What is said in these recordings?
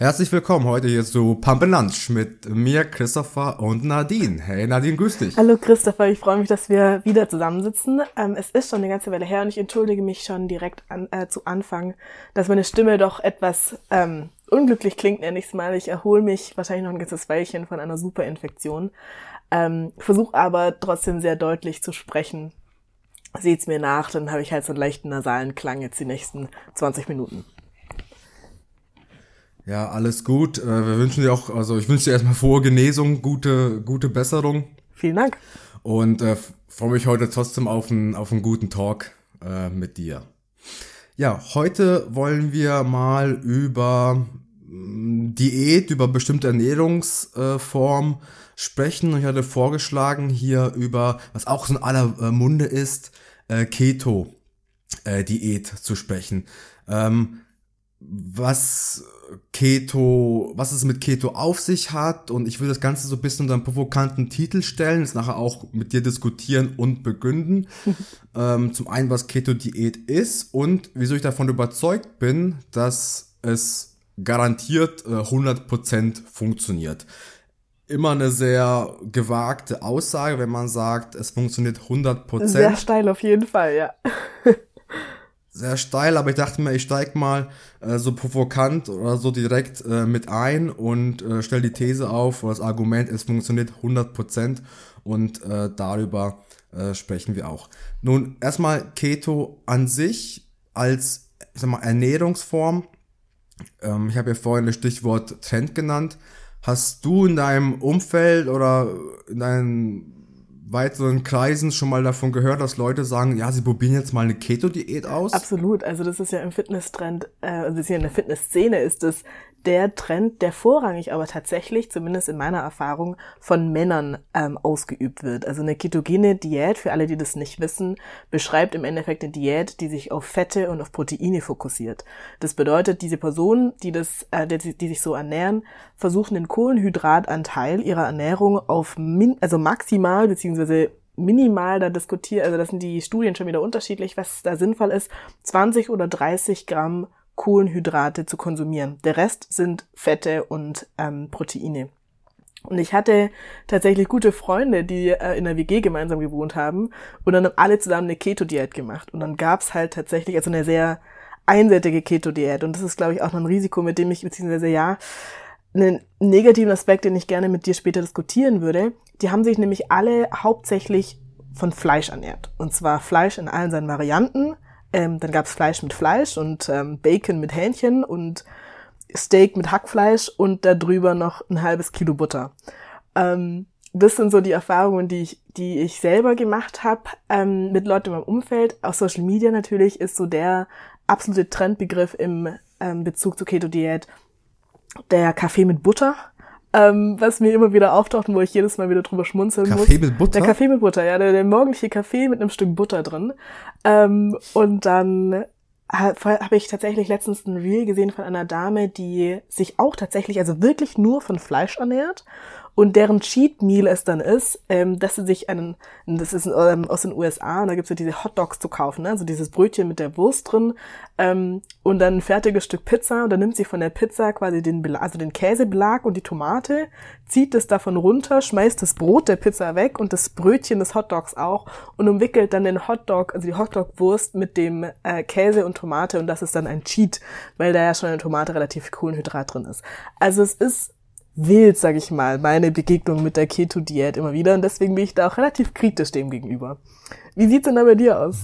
Herzlich willkommen heute hier zu Pump Lunch mit mir, Christopher und Nadine. Hey Nadine, grüß dich. Hallo Christopher, ich freue mich, dass wir wieder zusammensitzen. Ähm, es ist schon eine ganze Weile her und ich entschuldige mich schon direkt an, äh, zu Anfang, dass meine Stimme doch etwas ähm, unglücklich klingt, nenne ich es mal. Ich erhole mich wahrscheinlich noch ein ganzes Weilchen von einer Superinfektion. Ähm, Versuche aber trotzdem sehr deutlich zu sprechen. Seht's mir nach, dann habe ich halt so einen leichten nasalen Klang jetzt die nächsten 20 Minuten. Ja, alles gut. Äh, wir wünschen dir auch, also ich wünsche dir erstmal frohe Genesung, gute, gute Besserung. Vielen Dank. Und äh, freue mich heute trotzdem auf einen, auf einen guten Talk äh, mit dir. Ja, heute wollen wir mal über mm, Diät, über bestimmte Ernährungsformen äh, sprechen. Und ich hatte vorgeschlagen, hier über, was auch so in aller äh, Munde ist, äh, Keto-Diät zu sprechen. Ähm, was Keto, was es mit Keto auf sich hat und ich will das Ganze so ein bisschen unter einen provokanten Titel stellen, es nachher auch mit dir diskutieren und begründen. ähm, zum einen, was Keto-Diät ist und wieso ich davon überzeugt bin, dass es garantiert äh, 100% funktioniert. Immer eine sehr gewagte Aussage, wenn man sagt, es funktioniert 100%. Sehr steil auf jeden Fall, ja. sehr steil, aber ich dachte mir, ich steig mal äh, so provokant oder so direkt äh, mit ein und äh, stell die These auf, oder das Argument, es funktioniert 100% und äh, darüber äh, sprechen wir auch. Nun, erstmal Keto an sich als, ich sag mal, Ernährungsform. Ähm, ich habe ja vorhin das Stichwort Trend genannt. Hast du in deinem Umfeld oder in deinem weiteren Kreisen schon mal davon gehört, dass Leute sagen, ja, sie probieren jetzt mal eine Keto-Diät aus? Absolut. Also das ist ja im Fitnesstrend, äh, also hier in der Fitnessszene ist es der Trend, der vorrangig aber tatsächlich, zumindest in meiner Erfahrung, von Männern ähm, ausgeübt wird. Also eine ketogene Diät, für alle, die das nicht wissen, beschreibt im Endeffekt eine Diät, die sich auf Fette und auf Proteine fokussiert. Das bedeutet, diese Personen, die das, äh, die, die sich so ernähren, versuchen den Kohlenhydratanteil ihrer Ernährung auf min also maximal beziehungsweise minimal da diskutiert, also das sind die Studien schon wieder unterschiedlich, was da sinnvoll ist, 20 oder 30 Gramm Kohlenhydrate zu konsumieren. Der Rest sind Fette und ähm, Proteine. Und ich hatte tatsächlich gute Freunde, die äh, in der WG gemeinsam gewohnt haben und dann haben alle zusammen eine Keto-Diät gemacht. Und dann gab's halt tatsächlich also eine sehr einseitige Keto-Diät. Und das ist, glaube ich, auch noch ein Risiko, mit dem ich, beziehungsweise ja, einen negativen Aspekt, den ich gerne mit dir später diskutieren würde. Die haben sich nämlich alle hauptsächlich von Fleisch ernährt. Und zwar Fleisch in allen seinen Varianten, ähm, dann gab's Fleisch mit Fleisch und ähm, Bacon mit Hähnchen und Steak mit Hackfleisch und darüber noch ein halbes Kilo Butter. Ähm, das sind so die Erfahrungen, die ich, die ich selber gemacht habe ähm, mit Leuten in meinem Umfeld. Auf Social Media natürlich ist so der absolute Trendbegriff im ähm, Bezug zur Keto-Diät der Kaffee mit Butter ähm, was mir immer wieder auftaucht und wo ich jedes Mal wieder drüber schmunzeln Kaffee muss. Kaffee mit Butter? Der Kaffee mit Butter, ja, der, der morgendliche Kaffee mit einem Stück Butter drin. Ähm, und dann habe ich tatsächlich letztens ein Reel gesehen von einer Dame, die sich auch tatsächlich, also wirklich nur von Fleisch ernährt und deren Cheat Meal es dann ist, ähm, dass sie sich einen, das ist ähm, aus den USA, und da gibt's ja diese Hot Dogs zu kaufen, ne? also dieses Brötchen mit der Wurst drin ähm, und dann ein fertiges Stück Pizza und dann nimmt sie von der Pizza quasi den, Belag, also den Käsebelag und die Tomate, zieht es davon runter, schmeißt das Brot der Pizza weg und das Brötchen des Hot Dogs auch und umwickelt dann den Hot Dog, also die Hot Dog Wurst mit dem äh, Käse und Tomate und das ist dann ein Cheat, weil da ja schon eine Tomate relativ Kohlenhydrat drin ist. Also es ist wild, sag ich mal, meine Begegnung mit der Keto-Diät immer wieder und deswegen bin ich da auch relativ kritisch dem gegenüber. Wie sieht's denn da bei dir aus?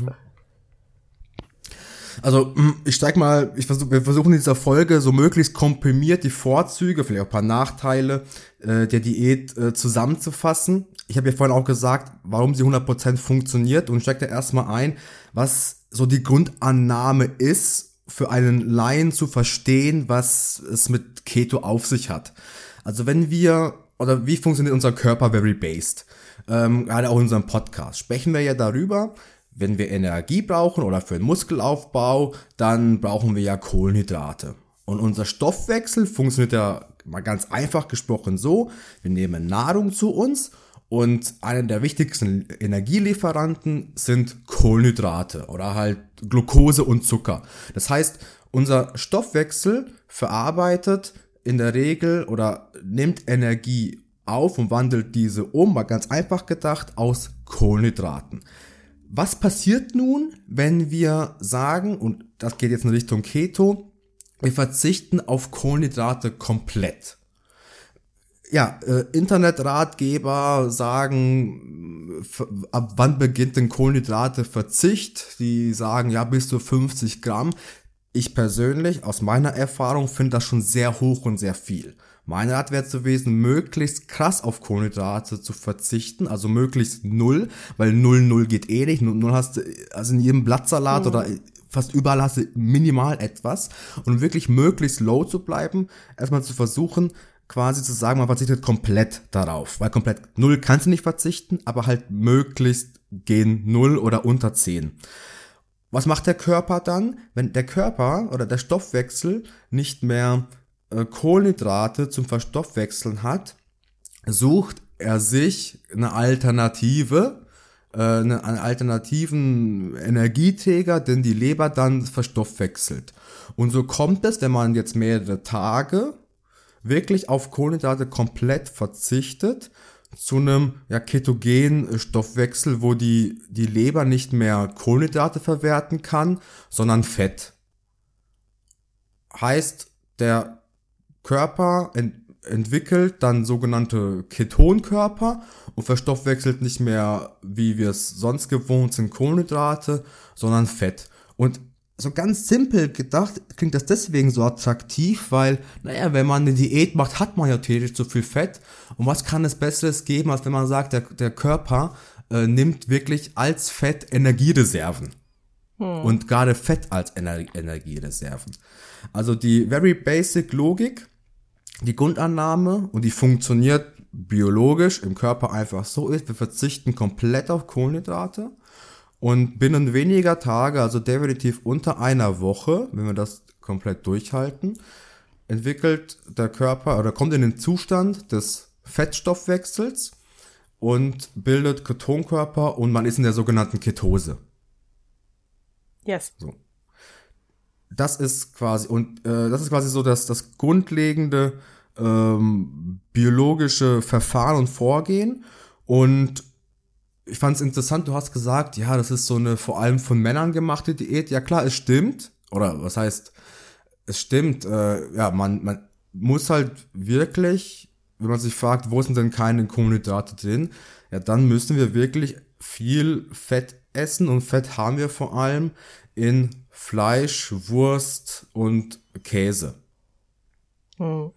Also, mm, ich steig mal, ich versuch, wir versuchen in dieser Folge so möglichst komprimiert die Vorzüge, vielleicht auch ein paar Nachteile äh, der Diät äh, zusammenzufassen. Ich habe ja vorhin auch gesagt, warum sie 100% funktioniert und steigt da erstmal ein, was so die Grundannahme ist, für einen Laien zu verstehen, was es mit Keto auf sich hat. Also wenn wir, oder wie funktioniert unser Körper very based? Ähm, gerade auch in unserem Podcast sprechen wir ja darüber, wenn wir Energie brauchen oder für den Muskelaufbau, dann brauchen wir ja Kohlenhydrate. Und unser Stoffwechsel funktioniert ja mal ganz einfach gesprochen so, wir nehmen Nahrung zu uns und einer der wichtigsten Energielieferanten sind Kohlenhydrate oder halt Glucose und Zucker. Das heißt, unser Stoffwechsel verarbeitet in der Regel oder nimmt Energie auf und wandelt diese um, mal ganz einfach gedacht, aus Kohlenhydraten. Was passiert nun, wenn wir sagen, und das geht jetzt in Richtung Keto, wir verzichten auf Kohlenhydrate komplett? Ja, äh, Internetratgeber sagen, ab wann beginnt denn Kohlenhydrateverzicht? Die sagen, ja, bis zu 50 Gramm. Ich persönlich, aus meiner Erfahrung, finde das schon sehr hoch und sehr viel. Mein Rat wäre gewesen, möglichst krass auf Kohlenhydrate zu verzichten, also möglichst null, weil null null geht eh nicht. Null hast du, also in jedem Blattsalat mhm. oder fast überall hast du minimal etwas und wirklich möglichst low zu bleiben, erstmal zu versuchen, quasi zu sagen, man verzichtet komplett darauf, weil komplett null kannst du nicht verzichten, aber halt möglichst gehen null oder unter zehn. Was macht der Körper dann, wenn der Körper oder der Stoffwechsel nicht mehr äh, Kohlenhydrate zum Verstoffwechseln hat, sucht er sich eine Alternative, äh, einen alternativen Energieträger, den die Leber dann verstoffwechselt. Und so kommt es, wenn man jetzt mehrere Tage wirklich auf Kohlenhydrate komplett verzichtet, zu einem ja, ketogenen Stoffwechsel, wo die, die Leber nicht mehr Kohlenhydrate verwerten kann, sondern Fett. Heißt, der Körper ent entwickelt dann sogenannte Ketonkörper und verstoffwechselt nicht mehr, wie wir es sonst gewohnt sind, Kohlenhydrate, sondern Fett. Und so ganz simpel gedacht klingt das deswegen so attraktiv, weil, naja, wenn man eine Diät macht, hat man ja theoretisch zu viel Fett. Und was kann es Besseres geben, als wenn man sagt, der, der Körper äh, nimmt wirklich als Fett Energiereserven. Hm. Und gerade Fett als Ener Energiereserven. Also die very basic Logik die Grundannahme und die funktioniert biologisch im Körper einfach so ist, wir verzichten komplett auf Kohlenhydrate und binnen weniger Tage, also definitiv unter einer Woche, wenn wir das komplett durchhalten, entwickelt der Körper oder kommt in den Zustand des Fettstoffwechsels und bildet Ketonkörper und man ist in der sogenannten Ketose. Yes. So das ist quasi und äh, das ist quasi so dass das grundlegende ähm, biologische Verfahren und Vorgehen und ich fand es interessant, du hast gesagt, ja, das ist so eine vor allem von Männern gemachte Diät. Ja klar, es stimmt. Oder was heißt, es stimmt, äh, ja, man, man muss halt wirklich, wenn man sich fragt, wo sind denn keine Kohlenhydrate drin, ja, dann müssen wir wirklich viel Fett essen und Fett haben wir vor allem in Fleisch, Wurst und Käse. Hm.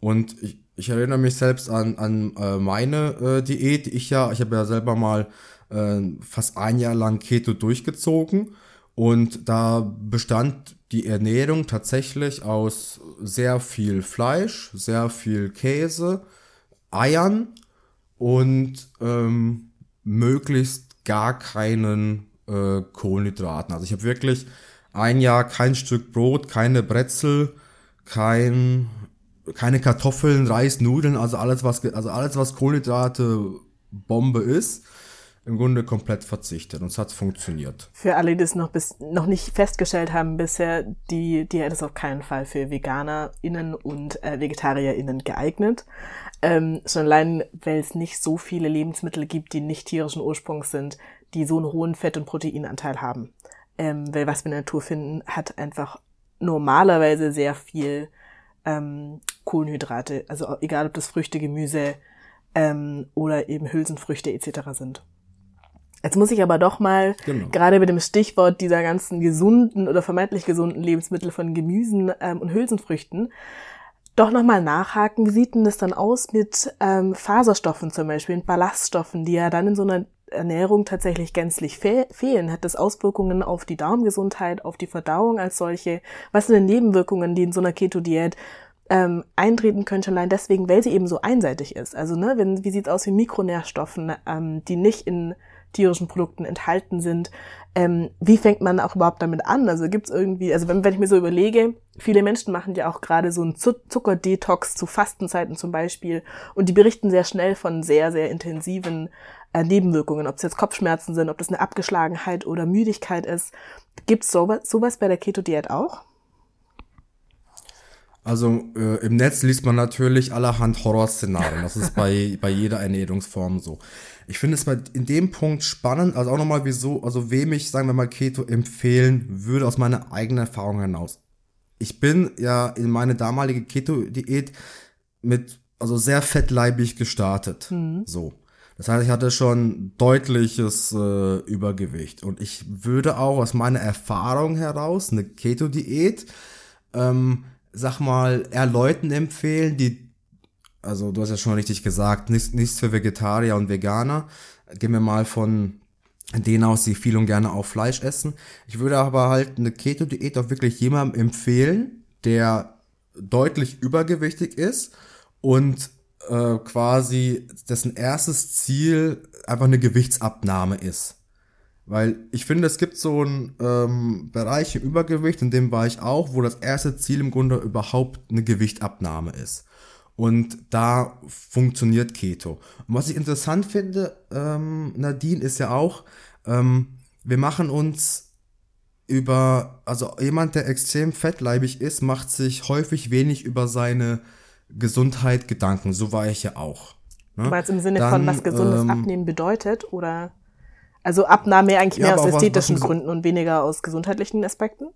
Und ich, ich erinnere mich selbst an, an äh, meine äh, Diät, ich ja, ich habe ja selber mal äh, fast ein Jahr lang Keto durchgezogen und da bestand die Ernährung tatsächlich aus sehr viel Fleisch, sehr viel Käse, Eiern und ähm, möglichst gar keinen äh, Kohlenhydraten. Also ich habe wirklich ein Jahr kein Stück Brot, keine Brezel, kein, keine Kartoffeln, Reis, Nudeln, also alles, was, also alles, was Kohlenhydrate Bombe ist, im Grunde komplett verzichtet und es hat funktioniert. Für alle, die es noch bis, noch nicht festgestellt haben bisher, die Diät ist auf keinen Fall für VeganerInnen und äh, VegetarierInnen geeignet. Ähm, schon allein, weil es nicht so viele Lebensmittel gibt, die nicht tierischen Ursprungs sind, die so einen hohen Fett- und Proteinanteil haben. Ähm, weil was wir in der Natur finden, hat einfach normalerweise sehr viel ähm, Kohlenhydrate. Also egal, ob das Früchte, Gemüse ähm, oder eben Hülsenfrüchte etc. sind. Jetzt muss ich aber doch mal, genau. gerade mit dem Stichwort dieser ganzen gesunden oder vermeintlich gesunden Lebensmittel von Gemüsen ähm, und Hülsenfrüchten, doch nochmal nachhaken, wie sieht denn das dann aus mit ähm, Faserstoffen zum Beispiel, mit Ballaststoffen, die ja dann in so einer Ernährung tatsächlich gänzlich fe fehlen? Hat das Auswirkungen auf die Darmgesundheit, auf die Verdauung als solche? Was sind denn Nebenwirkungen, die in so einer Keto-Diät ähm, eintreten schon allein deswegen, weil sie eben so einseitig ist? Also, ne, wenn, wie sieht's aus mit Mikronährstoffen, ähm, die nicht in tierischen Produkten enthalten sind. Ähm, wie fängt man auch überhaupt damit an? Also gibt's irgendwie, also wenn, wenn ich mir so überlege, viele Menschen machen ja auch gerade so einen Zuckerdetox zu Fastenzeiten zum Beispiel und die berichten sehr schnell von sehr, sehr intensiven äh, Nebenwirkungen, ob es jetzt Kopfschmerzen sind, ob das eine Abgeschlagenheit oder Müdigkeit ist. Gibt's sowas, sowas bei der Keto-Diät auch? Also äh, im Netz liest man natürlich allerhand Horrorszenarien. Das ist bei, bei jeder Ernährungsform so. Ich finde es mal in dem Punkt spannend, also auch nochmal wieso, also wem ich, sagen wir mal, Keto empfehlen würde aus meiner eigenen Erfahrung hinaus. Ich bin ja in meine damalige Keto-Diät mit, also sehr fettleibig gestartet. Mhm. So. Das heißt, ich hatte schon deutliches äh, Übergewicht. Und ich würde auch aus meiner Erfahrung heraus eine Keto-Diät ähm, sag mal, eher Leuten empfehlen, die, also du hast ja schon richtig gesagt, nichts, nichts für Vegetarier und Veganer. Gehen wir mal von denen aus, die viel und gerne auch Fleisch essen. Ich würde aber halt eine Keto-Diät auch wirklich jemandem empfehlen, der deutlich übergewichtig ist und äh, quasi dessen erstes Ziel einfach eine Gewichtsabnahme ist. Weil ich finde, es gibt so einen ähm, Bereich im Übergewicht, in dem war ich auch, wo das erste Ziel im Grunde überhaupt eine Gewichtabnahme ist. Und da funktioniert Keto. Und was ich interessant finde, ähm, Nadine, ist ja auch, ähm, wir machen uns über, also jemand, der extrem fettleibig ist, macht sich häufig wenig über seine Gesundheit Gedanken. So war ich ja auch. Ne? Weil es im Sinne Dann, von was gesundes ähm, Abnehmen bedeutet, oder? Also Abnahme eigentlich ja, mehr aus ästhetischen was, was Gründen und weniger aus gesundheitlichen Aspekten?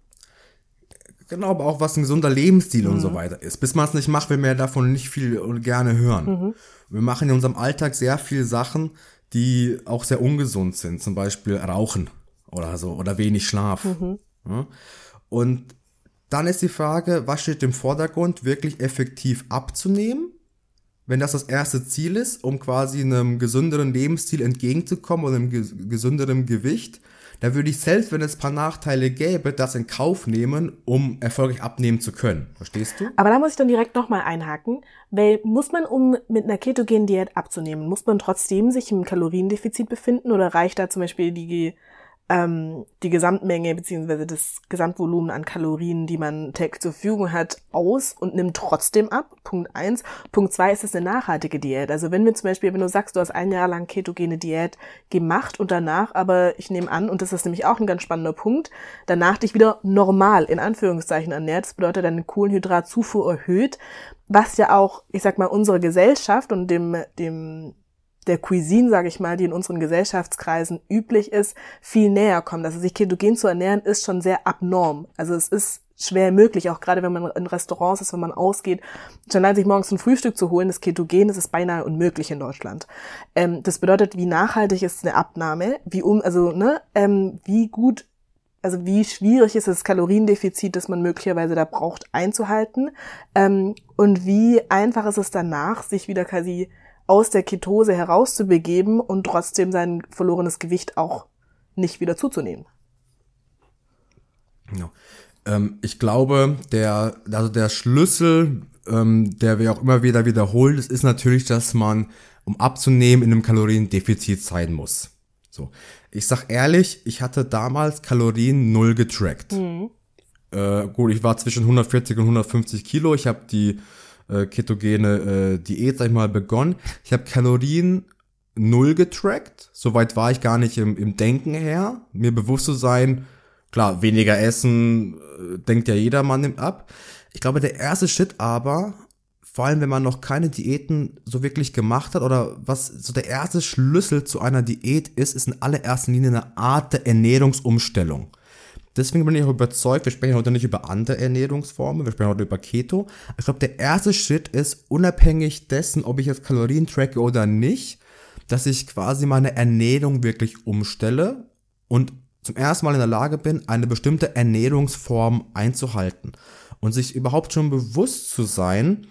Genau, aber auch was ein gesunder Lebensstil mhm. und so mhm. weiter ist. Bis man es nicht macht, will man ja davon nicht viel und gerne hören. Mhm. Wir machen in unserem Alltag sehr viele Sachen, die auch sehr ungesund sind. Zum Beispiel Rauchen oder so oder wenig Schlaf. Mhm. Ja? Und dann ist die Frage, was steht im Vordergrund, wirklich effektiv abzunehmen wenn das das erste Ziel ist, um quasi einem gesünderen Lebensstil entgegenzukommen oder einem gesünderen Gewicht, da würde ich selbst, wenn es ein paar Nachteile gäbe, das in Kauf nehmen, um erfolgreich abnehmen zu können. Verstehst du? Aber da muss ich dann direkt nochmal einhaken, weil muss man, um mit einer ketogenen Diät abzunehmen, muss man trotzdem sich im Kaloriendefizit befinden oder reicht da zum Beispiel die ähm, die Gesamtmenge beziehungsweise das Gesamtvolumen an Kalorien, die man täglich zur Verfügung hat, aus und nimmt trotzdem ab. Punkt eins. Punkt zwei ist es eine nachhaltige Diät. Also wenn wir zum Beispiel, wenn du sagst, du hast ein Jahr lang ketogene Diät gemacht und danach, aber ich nehme an, und das ist nämlich auch ein ganz spannender Punkt, danach dich wieder normal in Anführungszeichen ernährt, das bedeutet deine Kohlenhydratzufuhr erhöht, was ja auch, ich sag mal, unsere Gesellschaft und dem, dem der Cuisine, sage ich mal, die in unseren Gesellschaftskreisen üblich ist, viel näher kommt. Also sich ketogen zu ernähren, ist schon sehr abnorm. Also es ist schwer möglich, auch gerade wenn man in Restaurants ist, wenn man ausgeht. Schon allein sich morgens ein Frühstück zu holen, das Ketogen, das ist beinahe unmöglich in Deutschland. Ähm, das bedeutet, wie nachhaltig ist eine Abnahme, wie um, also ne, ähm, wie gut also wie schwierig ist das Kaloriendefizit, das man möglicherweise da braucht, einzuhalten ähm, und wie einfach ist es danach, sich wieder quasi aus der Ketose herauszubegeben und trotzdem sein verlorenes Gewicht auch nicht wieder zuzunehmen. Ja. Ähm, ich glaube, der, also der Schlüssel, ähm, der wir auch immer wieder wiederholt, ist, ist natürlich, dass man, um abzunehmen, in einem Kaloriendefizit sein muss. So. Ich sag ehrlich, ich hatte damals Kalorien null getrackt. Mhm. Äh, gut, ich war zwischen 140 und 150 Kilo. Ich habe die äh, ketogene äh, Diät, sag ich mal, begonnen. Ich habe Kalorien null getrackt. Soweit war ich gar nicht im, im Denken her. Mir bewusst zu sein, klar, weniger essen, äh, denkt ja jeder Mann ab. Ich glaube, der erste Schritt aber, vor allem wenn man noch keine Diäten so wirklich gemacht hat oder was so der erste Schlüssel zu einer Diät ist, ist in allererster Linie eine Art der Ernährungsumstellung. Deswegen bin ich auch überzeugt, wir sprechen heute nicht über andere Ernährungsformen, wir sprechen heute über Keto. Ich glaube, der erste Schritt ist, unabhängig dessen, ob ich jetzt Kalorien tracke oder nicht, dass ich quasi meine Ernährung wirklich umstelle und zum ersten Mal in der Lage bin, eine bestimmte Ernährungsform einzuhalten. Und sich überhaupt schon bewusst zu sein,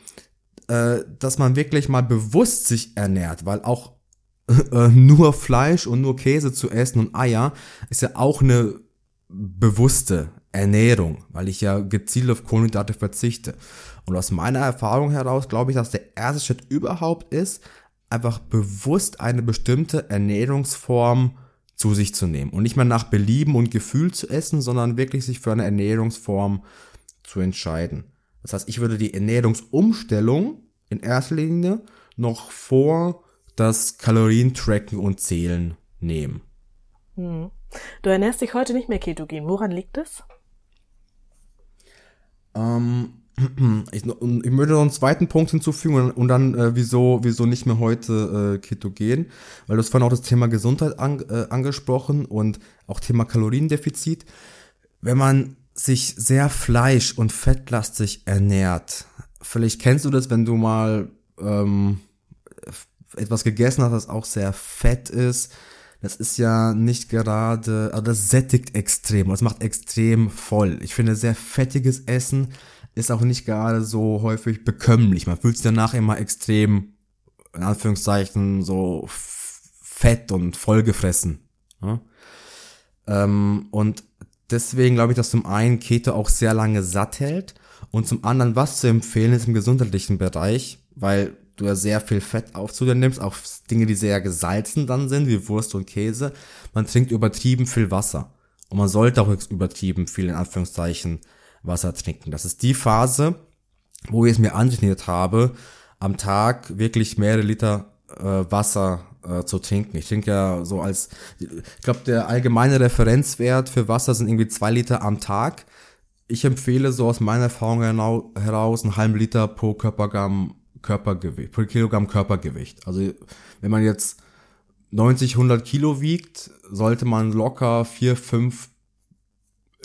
äh, dass man wirklich mal bewusst sich ernährt, weil auch äh, nur Fleisch und nur Käse zu essen und Eier ist ja auch eine bewusste Ernährung, weil ich ja gezielt auf Kohlenhydrate verzichte. Und aus meiner Erfahrung heraus glaube ich, dass der erste Schritt überhaupt ist, einfach bewusst eine bestimmte Ernährungsform zu sich zu nehmen und nicht mehr nach Belieben und Gefühl zu essen, sondern wirklich sich für eine Ernährungsform zu entscheiden. Das heißt, ich würde die Ernährungsumstellung in erster Linie noch vor das Kalorientracken und Zählen nehmen. Hm. Du ernährst dich heute nicht mehr ketogen. Woran liegt es? Ähm, ich, ich möchte noch einen zweiten Punkt hinzufügen und, dann, äh, wieso, wieso nicht mehr heute äh, ketogen, weil du hast vorhin auch das Thema Gesundheit an, äh, angesprochen und auch Thema Kaloriendefizit. Wenn man sich sehr fleisch- und fettlastig ernährt, vielleicht kennst du das, wenn du mal ähm, etwas gegessen hast, das auch sehr fett ist, das ist ja nicht gerade, also das sättigt extrem, das macht extrem voll. Ich finde, sehr fettiges Essen ist auch nicht gerade so häufig bekömmlich. Man fühlt sich danach immer extrem, in Anführungszeichen, so fett und vollgefressen. Ja? Ähm, und deswegen glaube ich, dass zum einen Keto auch sehr lange satt hält und zum anderen, was zu empfehlen ist im gesundheitlichen Bereich, weil du ja sehr viel Fett auf nimmst, auch Dinge, die sehr gesalzen dann sind, wie Wurst und Käse. Man trinkt übertrieben viel Wasser. Und man sollte auch übertrieben viel, in Anführungszeichen, Wasser trinken. Das ist die Phase, wo ich es mir antrainiert habe, am Tag wirklich mehrere Liter äh, Wasser äh, zu trinken. Ich trinke ja so als, ich glaube, der allgemeine Referenzwert für Wasser sind irgendwie zwei Liter am Tag. Ich empfehle so aus meiner Erfahrung heraus einen halben Liter pro Körpergramm Körpergewicht, pro Kilogramm Körpergewicht. Also wenn man jetzt 90, 100 Kilo wiegt, sollte man locker 4, 5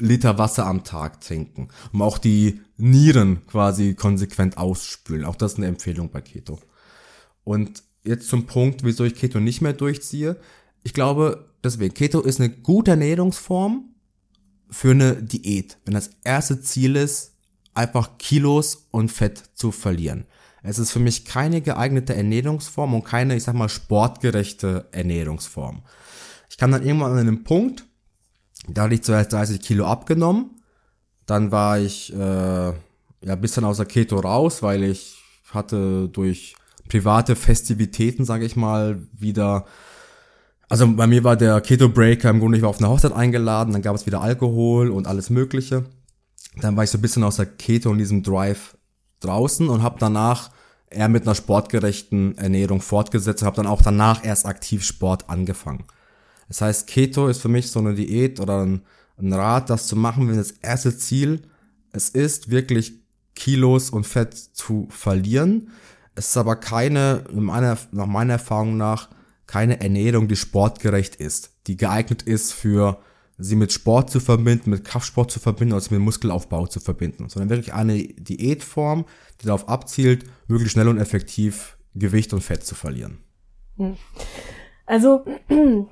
Liter Wasser am Tag trinken, um auch die Nieren quasi konsequent ausspülen. Auch das ist eine Empfehlung bei Keto. Und jetzt zum Punkt, wieso ich Keto nicht mehr durchziehe. Ich glaube, deswegen, Keto ist eine gute Ernährungsform für eine Diät. Wenn das erste Ziel ist, einfach Kilos und Fett zu verlieren. Es ist für mich keine geeignete Ernährungsform und keine, ich sag mal, sportgerechte Ernährungsform. Ich kam dann irgendwann an einem Punkt, da hatte ich zuerst 30 Kilo abgenommen. Dann war ich äh, ja ein bisschen aus der Keto raus, weil ich hatte durch private Festivitäten, sage ich mal, wieder. Also bei mir war der Keto Breaker im Grunde, ich war auf eine Hochzeit eingeladen, dann gab es wieder Alkohol und alles Mögliche. Dann war ich so ein bisschen aus der Keto und diesem Drive draußen und habe danach eher mit einer sportgerechten Ernährung fortgesetzt und habe dann auch danach erst aktiv Sport angefangen. Das heißt, Keto ist für mich so eine Diät oder ein, ein Rat, das zu machen, wenn das erste Ziel es ist, wirklich Kilos und Fett zu verlieren. Es ist aber keine, meiner, nach meiner Erfahrung nach, keine Ernährung, die sportgerecht ist, die geeignet ist für sie mit Sport zu verbinden, mit Kraftsport zu verbinden oder sie mit Muskelaufbau zu verbinden, sondern wirklich eine Diätform, die darauf abzielt, möglichst schnell und effektiv Gewicht und Fett zu verlieren. Hm. Also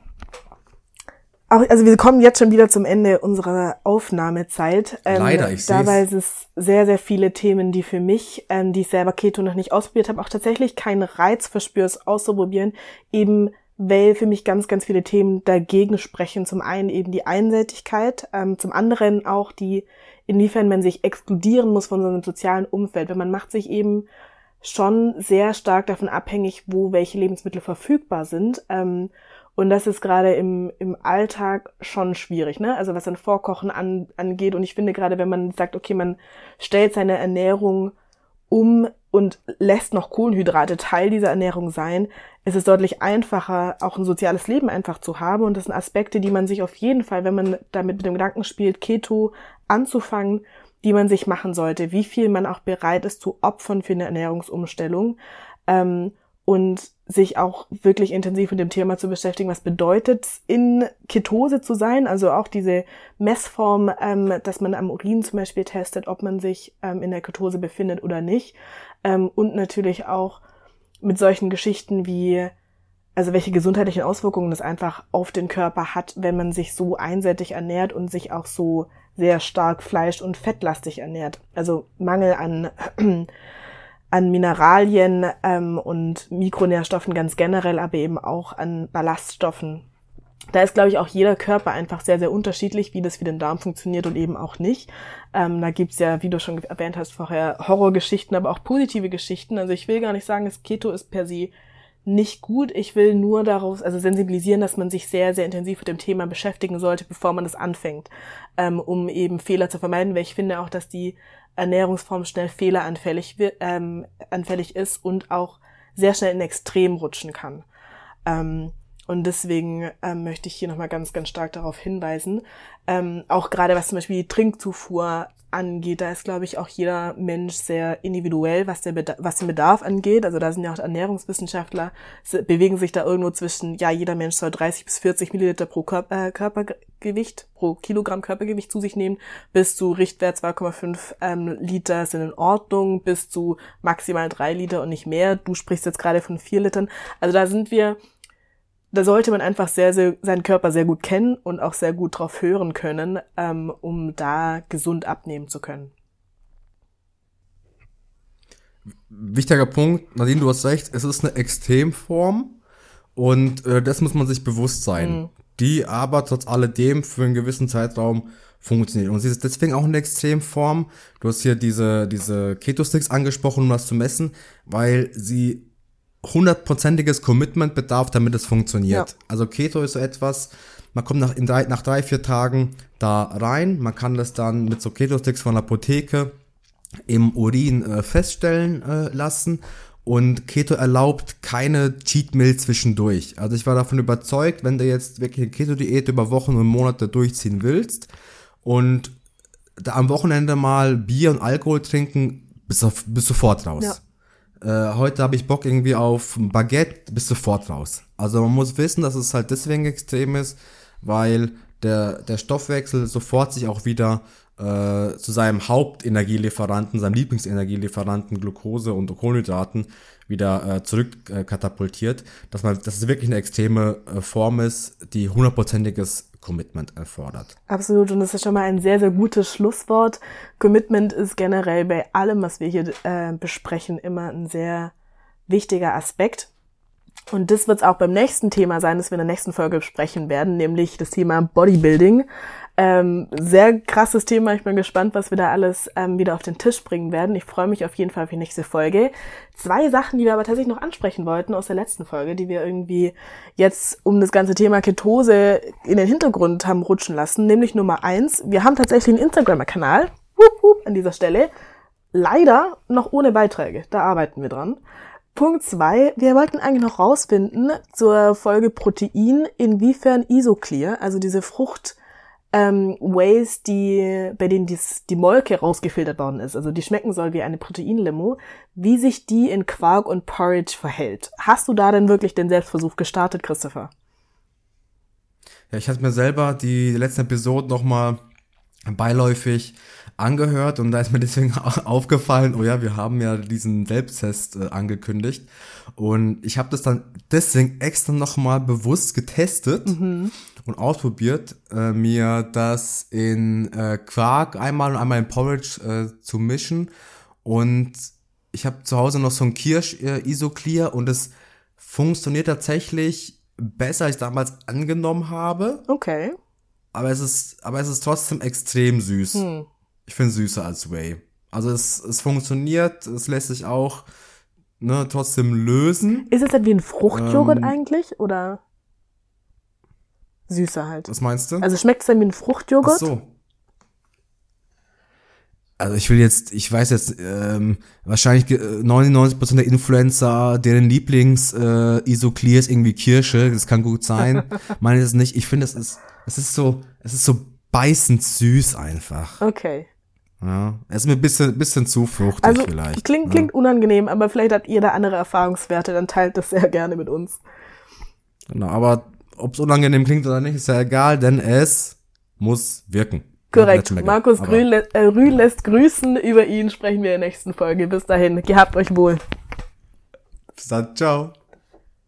auch, also wir kommen jetzt schon wieder zum Ende unserer Aufnahmezeit. Ähm, Leider, ich sehe Dabei ist es sehr, sehr viele Themen, die für mich, ähm, die ich selber Keto noch nicht ausprobiert habe, auch tatsächlich keinen Reiz verspüre, es auszuprobieren, eben weil für mich ganz, ganz viele Themen dagegen sprechen. Zum einen eben die Einseitigkeit, ähm, zum anderen auch die, inwiefern man sich exkludieren muss von so einem sozialen Umfeld. Wenn man macht sich eben schon sehr stark davon abhängig, wo welche Lebensmittel verfügbar sind. Ähm, und das ist gerade im, im Alltag schon schwierig, ne? Also was dann Vorkochen an, angeht. Und ich finde gerade, wenn man sagt, okay, man stellt seine Ernährung um und lässt noch Kohlenhydrate Teil dieser Ernährung sein, ist es deutlich einfacher, auch ein soziales Leben einfach zu haben. Und das sind Aspekte, die man sich auf jeden Fall, wenn man damit mit dem Gedanken spielt, Keto anzufangen, die man sich machen sollte, wie viel man auch bereit ist zu opfern für eine Ernährungsumstellung. Ähm, und sich auch wirklich intensiv mit dem Thema zu beschäftigen, was bedeutet in Ketose zu sein, also auch diese Messform, ähm, dass man am Urin zum Beispiel testet, ob man sich ähm, in der Ketose befindet oder nicht. Ähm, und natürlich auch mit solchen Geschichten wie also welche gesundheitlichen Auswirkungen das einfach auf den Körper hat, wenn man sich so einseitig ernährt und sich auch so sehr stark fleisch- und fettlastig ernährt. Also Mangel an an Mineralien ähm, und Mikronährstoffen ganz generell, aber eben auch an Ballaststoffen. Da ist, glaube ich, auch jeder Körper einfach sehr, sehr unterschiedlich, wie das für den Darm funktioniert und eben auch nicht. Ähm, da gibt's ja, wie du schon erwähnt hast vorher, Horrorgeschichten, aber auch positive Geschichten. Also ich will gar nicht sagen, das Keto ist per se nicht gut. Ich will nur darauf, also sensibilisieren, dass man sich sehr, sehr intensiv mit dem Thema beschäftigen sollte, bevor man das anfängt, ähm, um eben Fehler zu vermeiden, weil ich finde auch, dass die Ernährungsform schnell fehleranfällig ähm, anfällig ist und auch sehr schnell in Extrem rutschen kann. Ähm, Und deswegen ähm, möchte ich hier nochmal ganz, ganz stark darauf hinweisen. Ähm, auch gerade was zum Beispiel die Trinkzufuhr angeht, da ist, glaube ich, auch jeder Mensch sehr individuell, was, der Bedarf, was den Bedarf angeht. Also da sind ja auch Ernährungswissenschaftler, bewegen sich da irgendwo zwischen, ja, jeder Mensch soll 30 bis 40 Milliliter pro Körper, äh, Körpergewicht, pro Kilogramm Körpergewicht zu sich nehmen, bis zu Richtwert 2,5 ähm, Liter sind in Ordnung, bis zu maximal drei Liter und nicht mehr. Du sprichst jetzt gerade von vier Litern. Also da sind wir da sollte man einfach sehr, sehr seinen Körper sehr gut kennen und auch sehr gut drauf hören können, ähm, um da gesund abnehmen zu können. Wichtiger Punkt, Nadine, du hast recht, es ist eine Extremform und äh, das muss man sich bewusst sein, mhm. die aber trotz alledem für einen gewissen Zeitraum funktioniert. Und sie ist deswegen auch eine Extremform. Du hast hier diese, diese Keto-Sticks angesprochen, um das zu messen, weil sie hundertprozentiges Commitment bedarf, damit es funktioniert. Ja. Also Keto ist so etwas, man kommt nach, in drei, nach drei, vier Tagen da rein, man kann das dann mit so Keto-Sticks von der Apotheke im Urin äh, feststellen äh, lassen und Keto erlaubt keine Cheat Meal zwischendurch. Also ich war davon überzeugt, wenn du jetzt wirklich eine Keto-Diät über Wochen und Monate durchziehen willst und da am Wochenende mal Bier und Alkohol trinken, bist du, bist sofort raus. Ja äh, heute habe ich Bock irgendwie auf Baguette, bist sofort raus. Also man muss wissen, dass es halt deswegen extrem ist, weil der, der Stoffwechsel sofort sich auch wieder äh, zu seinem Hauptenergielieferanten, seinem Lieblingsenergielieferanten Glucose und Kohlenhydraten wieder äh, zurück äh, dass man, dass es wirklich eine extreme äh, Form ist, die hundertprozentiges Commitment erfordert. Absolut, und das ist schon mal ein sehr, sehr gutes Schlusswort. Commitment ist generell bei allem, was wir hier äh, besprechen, immer ein sehr wichtiger Aspekt. Und das wird es auch beim nächsten Thema sein, das wir in der nächsten Folge besprechen werden, nämlich das Thema Bodybuilding. Ähm, sehr krasses Thema. Ich bin gespannt, was wir da alles ähm, wieder auf den Tisch bringen werden. Ich freue mich auf jeden Fall auf die nächste Folge. Zwei Sachen, die wir aber tatsächlich noch ansprechen wollten aus der letzten Folge, die wir irgendwie jetzt um das ganze Thema Ketose in den Hintergrund haben rutschen lassen. Nämlich Nummer eins. Wir haben tatsächlich einen Instagram-Kanal. An dieser Stelle. Leider noch ohne Beiträge. Da arbeiten wir dran. Punkt zwei, wir wollten eigentlich noch rausfinden zur Folge Protein, inwiefern Isoclear, also diese Frucht, ähm, Ways, die, bei denen dies, die Molke rausgefiltert worden ist, also die schmecken soll wie eine Proteinlimo, wie sich die in Quark und Porridge verhält. Hast du da denn wirklich den Selbstversuch gestartet, Christopher? Ja, ich hatte mir selber die letzten Episoden nochmal beiläufig angehört und da ist mir deswegen aufgefallen, oh ja, wir haben ja diesen Selbsttest äh, angekündigt und ich habe das dann deswegen extra nochmal bewusst getestet mhm. Und ausprobiert, äh, mir das in äh, Quark einmal und einmal in Porridge äh, zu mischen und ich habe zu Hause noch so ein Kirsch-Isoclear und es funktioniert tatsächlich besser, als ich damals angenommen habe. Okay. Aber es ist, aber es ist trotzdem extrem süß. Hm. Ich finde süßer als Whey. Also es, es funktioniert, es lässt sich auch ne, trotzdem lösen. Ist es denn wie ein Fruchtjoghurt ähm, eigentlich oder süßer halt? Was meinst du? Also schmeckt es dann wie ein Fruchtjoghurt? Ach so. Also ich will jetzt, ich weiß jetzt, ähm, wahrscheinlich 99% äh, der Influencer, deren Lieblings äh, Isoclear ist irgendwie Kirsche, das kann gut sein. Meine es nicht. Ich finde, es ist, es ist so, es ist so beißend süß einfach. Okay. Ja, es ist mir ein bisschen, bisschen zu fruchtig also, vielleicht. Klingt, ne? klingt unangenehm, aber vielleicht habt ihr da andere Erfahrungswerte, dann teilt das sehr gerne mit uns. Genau, aber ob es unangenehm klingt oder nicht, ist ja egal, denn es muss wirken. Korrekt. Markus Grün, äh, Rühl lässt grüßen. Über ihn sprechen wir in der nächsten Folge. Bis dahin, gehabt euch wohl. Bis dann, ciao.